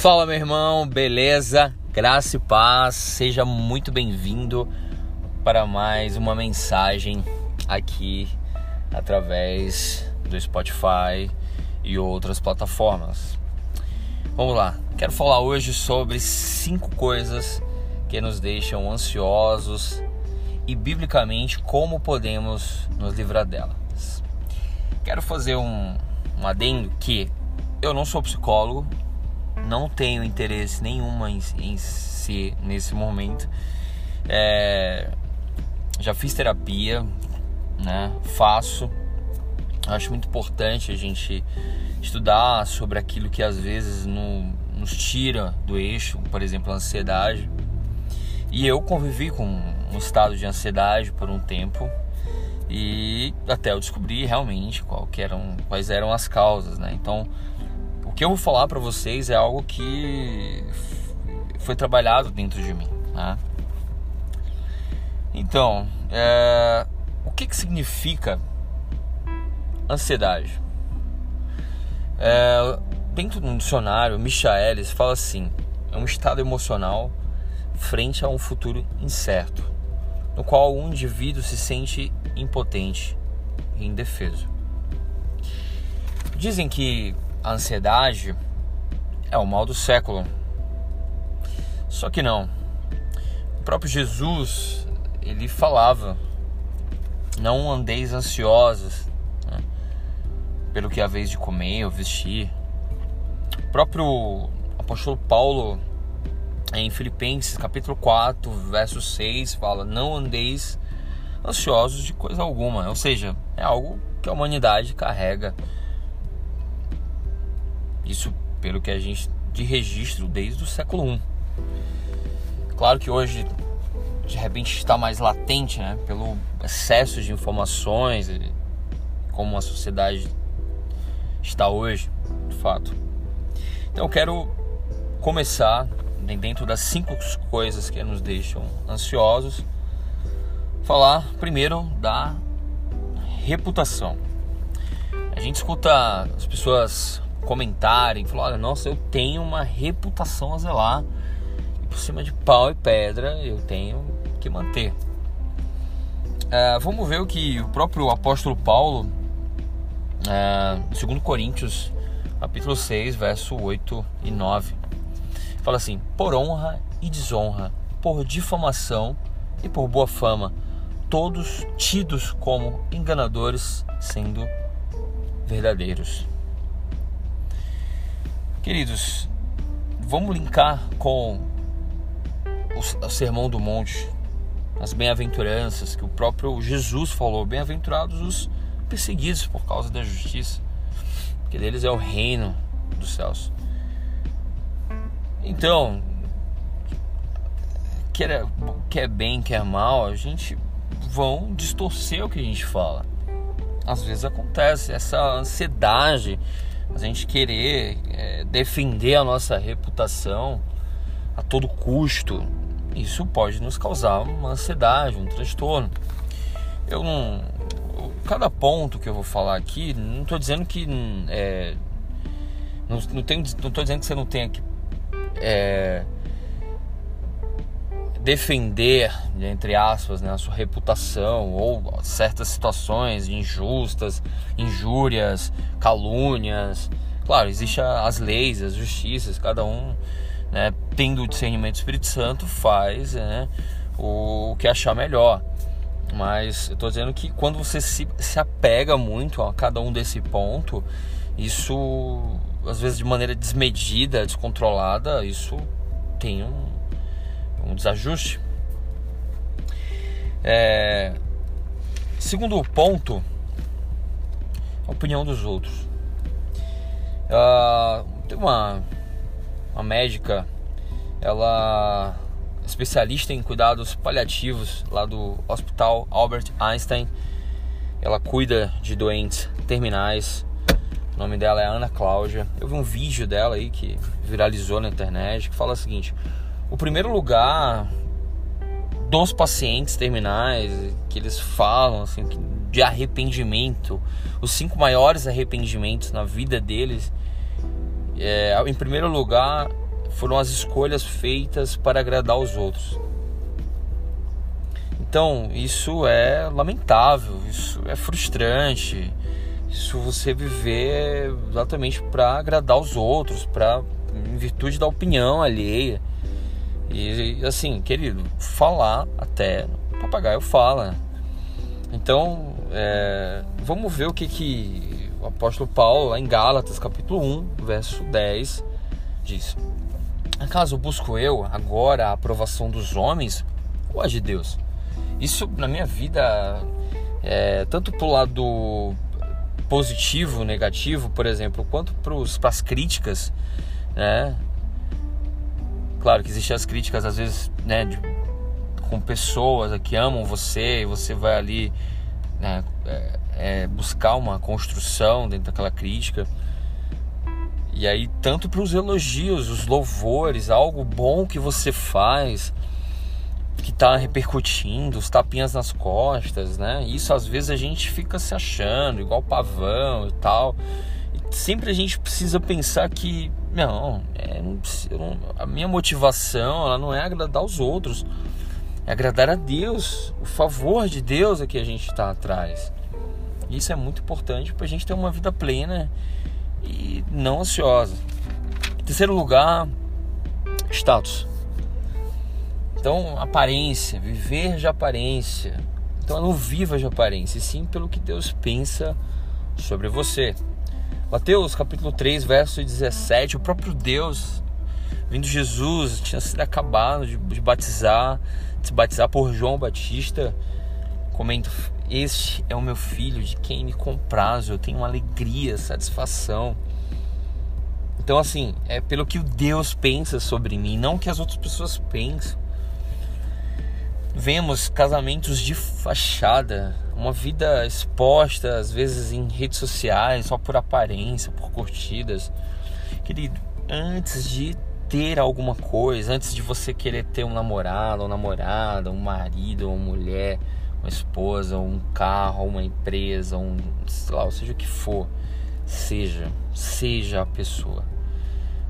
Fala, meu irmão, beleza? Graça e paz, seja muito bem-vindo para mais uma mensagem aqui através do Spotify e outras plataformas. Vamos lá, quero falar hoje sobre cinco coisas que nos deixam ansiosos e, biblicamente, como podemos nos livrar delas. Quero fazer um, um adendo que eu não sou psicólogo, não tenho interesse nenhum em, em ser nesse momento. É, já fiz terapia, né? Faço. Acho muito importante a gente estudar sobre aquilo que às vezes no, nos tira do eixo, por exemplo, a ansiedade. E eu convivi com um estado de ansiedade por um tempo e até eu descobrir realmente qual eram, quais eram as causas, né? Então, que eu vou falar para vocês é algo que foi trabalhado dentro de mim, né? Então, é, o que, que significa ansiedade? É, dentro do dicionário, Michaelis fala assim: é um estado emocional frente a um futuro incerto, no qual o indivíduo se sente impotente e indefeso. Dizem que a ansiedade é o mal do século. Só que não. O próprio Jesus, ele falava: Não andeis ansiosos né, pelo que haveis de comer ou vestir. O próprio apóstolo Paulo, em Filipenses capítulo 4, verso 6, fala: Não andeis ansiosos de coisa alguma. Ou seja, é algo que a humanidade carrega. Isso pelo que a gente de registro desde o século I. Claro que hoje de repente está mais latente, né, pelo excesso de informações, como a sociedade está hoje, de fato. Então eu quero começar dentro das cinco coisas que nos deixam ansiosos falar primeiro da reputação. A gente escuta as pessoas comentarem, falar, olha, nossa, eu tenho uma reputação a zelar. E por cima de pau e pedra eu tenho que manter. É, vamos ver o que o próprio apóstolo Paulo, é, segundo Coríntios, capítulo 6, verso 8 e 9, fala assim: por honra e desonra, por difamação e por boa fama todos tidos como enganadores, sendo verdadeiros. Queridos, vamos linkar com o Sermão do Monte, as bem-aventuranças que o próprio Jesus falou: bem-aventurados os perseguidos por causa da justiça, porque deles é o reino dos céus. Então, quer, quer bem, quer mal, a gente vão distorcer o que a gente fala. Às vezes acontece essa ansiedade, a gente querer é, defender a nossa reputação a todo custo. Isso pode nos causar uma ansiedade, um transtorno. Eu não. Cada ponto que eu vou falar aqui, não estou dizendo que. É, não, tô dizendo que você não tenha que. É, defender, entre aspas, né, a sua reputação ou certas situações injustas, injúrias, calúnias. Claro, existem as leis, as justiças, cada um, né, tendo o discernimento do Espírito Santo, faz né, o que achar melhor. Mas eu estou dizendo que quando você se, se apega muito a cada um desse ponto, isso, às vezes de maneira desmedida, descontrolada, isso tem um, um desajuste. É, segundo ponto, a opinião dos outros. Uh, tem uma, uma médica, ela é especialista em cuidados paliativos lá do Hospital Albert Einstein. Ela cuida de doentes terminais. O nome dela é Ana Cláudia. Eu vi um vídeo dela aí que viralizou na internet que fala o seguinte: o primeiro lugar dos pacientes terminais que eles falam assim de arrependimento, os cinco maiores arrependimentos na vida deles, é, em primeiro lugar foram as escolhas feitas para agradar os outros. Então, isso é lamentável, isso é frustrante. Isso você viver exatamente para agradar os outros, para em virtude da opinião alheia. E assim, querido, falar até papagaio fala. Então, é, vamos ver o que, que o apóstolo Paulo, lá em Gálatas, capítulo 1, verso 10, diz: Acaso busco eu agora a aprovação dos homens ou a de Deus? Isso na minha vida, é, tanto pro lado positivo, negativo, por exemplo, quanto para as críticas, né? Claro que existem as críticas às vezes, né, de, com pessoas que amam você e você vai ali né, é, é, buscar uma construção dentro daquela crítica. E aí, tanto para os elogios, os louvores, algo bom que você faz, que está repercutindo, os tapinhas nas costas, né? Isso às vezes a gente fica se achando igual pavão e tal. E sempre a gente precisa pensar que, não, é, não, a minha motivação ela não é agradar os outros, é agradar a Deus. O favor de Deus é que a gente está atrás. Isso é muito importante para a gente ter uma vida plena e não ansiosa. Terceiro lugar, status. Então, aparência, viver de aparência. Então, não viva de aparência, sim pelo que Deus pensa sobre você. Mateus capítulo 3, verso 17, o próprio Deus, vindo Jesus, tinha sido acabado de, de batizar, de se batizar por João Batista, comenta: Este é o meu filho, de quem me comprazo, eu tenho alegria, satisfação. Então, assim, é pelo que o Deus pensa sobre mim, não que as outras pessoas pensam. Vemos casamentos de fachada, uma vida exposta às vezes em redes sociais, só por aparência, por curtidas. Querido, antes de ter alguma coisa, antes de você querer ter um namorado, ou namorada, um marido, uma mulher, uma esposa, um carro, uma empresa, um, sei lá, seja o que for, seja, seja a pessoa,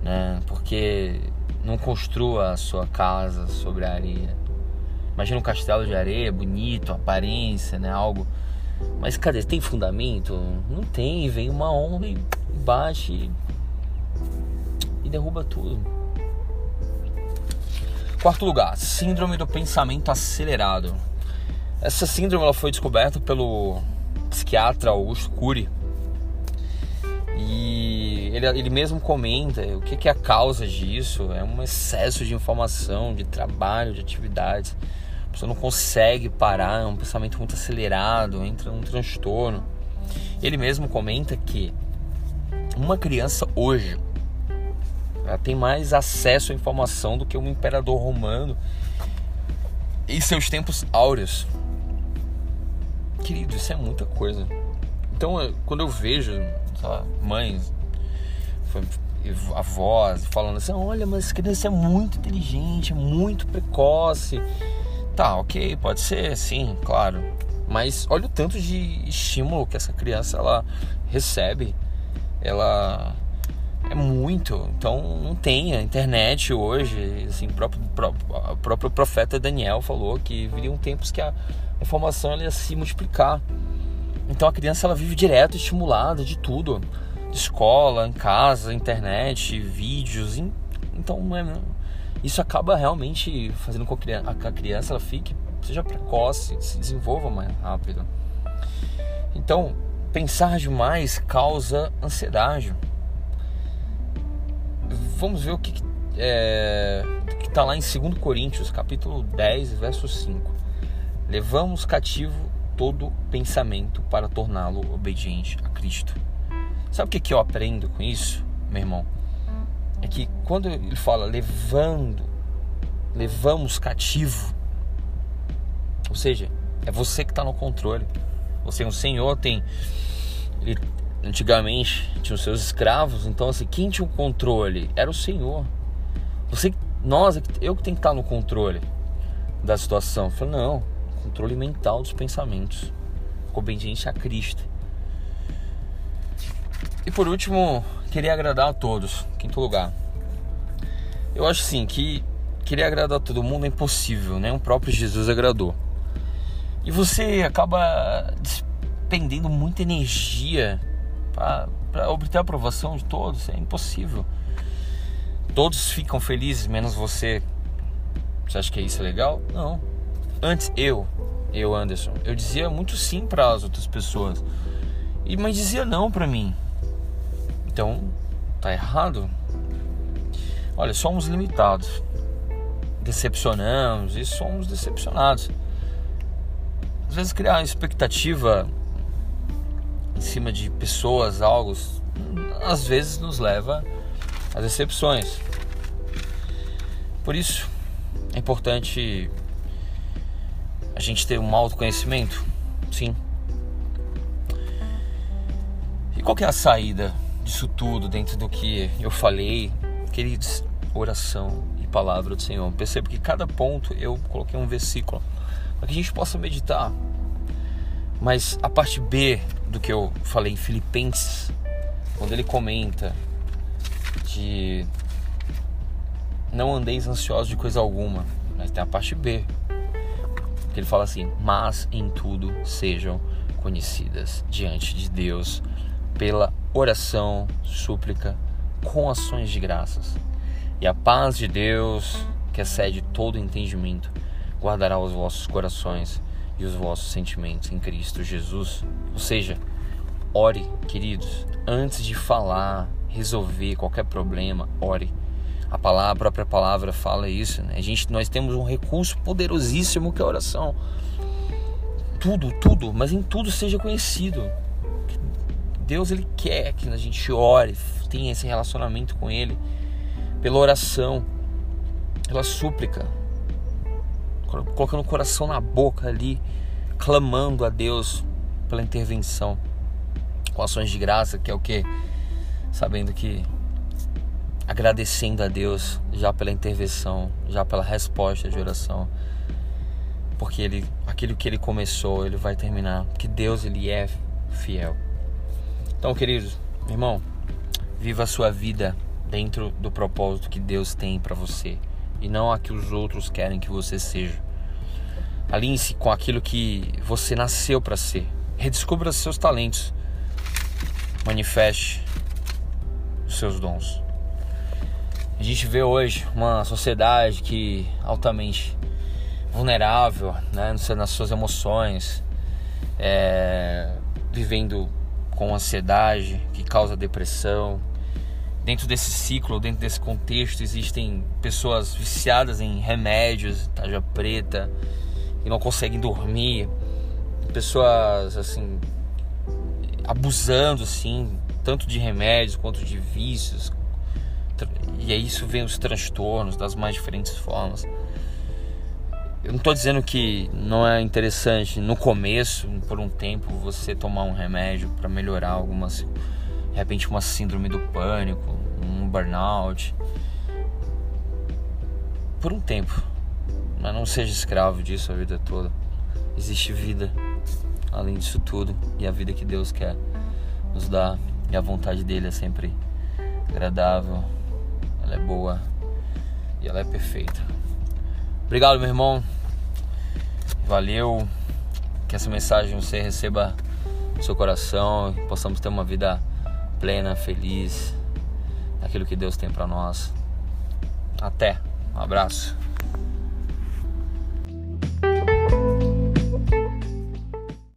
né? Porque não construa a sua casa sobre a areia Imagina um castelo de areia, bonito, aparência, né? Algo. Mas cadê? Tem fundamento? Não tem. Vem uma onda e bate e derruba tudo. Quarto lugar, síndrome do pensamento acelerado. Essa síndrome ela foi descoberta pelo psiquiatra Augusto Cury. E ele, ele mesmo comenta o que, que é a causa disso. É um excesso de informação, de trabalho, de atividades pessoa não consegue parar, é um pensamento muito acelerado, entra num transtorno. Ele mesmo comenta que uma criança hoje ela tem mais acesso à informação do que um imperador romano em seus tempos áureos. Querido, isso é muita coisa. Então, quando eu vejo mães, avós falando assim: olha, mas essa criança é muito inteligente, é muito precoce Tá, ok, pode ser, sim, claro. Mas olha o tanto de estímulo que essa criança ela recebe. Ela é muito. Então não tem a internet hoje. Assim, o próprio, o próprio profeta Daniel falou que viriam tempos que a informação ia se multiplicar. Então a criança ela vive direto estimulada de tudo. De escola, em casa, internet, vídeos. Então não é isso acaba realmente fazendo com que a criança ela fique, seja precoce, se desenvolva mais rápido. Então, pensar demais causa ansiedade. Vamos ver o que é, está lá em 2 Coríntios, capítulo 10, verso 5. Levamos cativo todo pensamento para torná-lo obediente a Cristo. Sabe o que, que eu aprendo com isso, meu irmão? É que quando ele fala levando, levamos cativo, ou seja, é você que está no controle. Você, o Senhor tem, ele, antigamente tinha os seus escravos, então assim, quem tinha o controle era o Senhor. Você, nós, eu que tenho que estar no controle da situação. Eu falei, não, controle mental dos pensamentos, obediência a Cristo. E por último, queria agradar a todos. Quinto lugar. Eu acho assim que querer agradar todo mundo é impossível, né? O próprio Jesus agradou. E você acaba despendendo muita energia para obter a aprovação de todos, é impossível. Todos ficam felizes, menos você. Você acha que é isso legal? Não. Antes eu, eu Anderson, eu dizia muito sim para as outras pessoas. E mas dizia não para mim. Então, tá errado? Olha, somos limitados. Decepcionamos e somos decepcionados. Às vezes criar expectativa em cima de pessoas, algo, às vezes nos leva às decepções. Por isso, é importante a gente ter um autoconhecimento, sim. E qual é a saída disso tudo dentro do que eu falei, queridos? Oração e palavra do Senhor. Percebo que cada ponto eu coloquei um versículo para que a gente possa meditar. Mas a parte B do que eu falei em Filipenses, quando ele comenta de não andeis ansiosos de coisa alguma, mas tem a parte B, que ele fala assim: mas em tudo sejam conhecidas diante de Deus pela oração, súplica, com ações de graças. E a paz de Deus, que excede todo entendimento, guardará os vossos corações e os vossos sentimentos em Cristo Jesus. Ou seja, ore, queridos, antes de falar, resolver qualquer problema, ore. A palavra, a própria palavra fala isso, né? A gente, nós temos um recurso poderosíssimo que é a oração. Tudo, tudo, mas em tudo seja conhecido. Deus ele quer que a gente ore, tenha esse relacionamento com ele pela oração, pela súplica, colocando o coração na boca ali, clamando a Deus pela intervenção, com ações de graça, que é o que? Sabendo que agradecendo a Deus já pela intervenção, já pela resposta de oração, porque ele, aquilo que ele começou, ele vai terminar, que Deus ele é fiel. Então, queridos, irmão, viva a sua vida dentro do propósito que Deus tem para você e não a que os outros querem que você seja. Alinhe-se com aquilo que você nasceu para ser. Redescubra seus talentos. Manifeste os seus dons. A gente vê hoje uma sociedade que altamente vulnerável, né, nas suas emoções, é, vivendo com ansiedade, que causa depressão, dentro desse ciclo, dentro desse contexto, existem pessoas viciadas em remédios, tarja preta, e não conseguem dormir, pessoas assim abusando assim, tanto de remédios quanto de vícios. E aí isso vem os transtornos das mais diferentes formas. Eu não estou dizendo que não é interessante no começo, por um tempo, você tomar um remédio para melhorar algumas de repente uma síndrome do pânico, um burnout. Por um tempo. Mas não seja escravo disso a vida toda. Existe vida além disso tudo e a vida que Deus quer nos dar e a vontade dele é sempre agradável, ela é boa e ela é perfeita. Obrigado, meu irmão. Valeu. Que essa mensagem você receba no seu coração e possamos ter uma vida plena, feliz naquilo que Deus tem para nós. Até. Um abraço.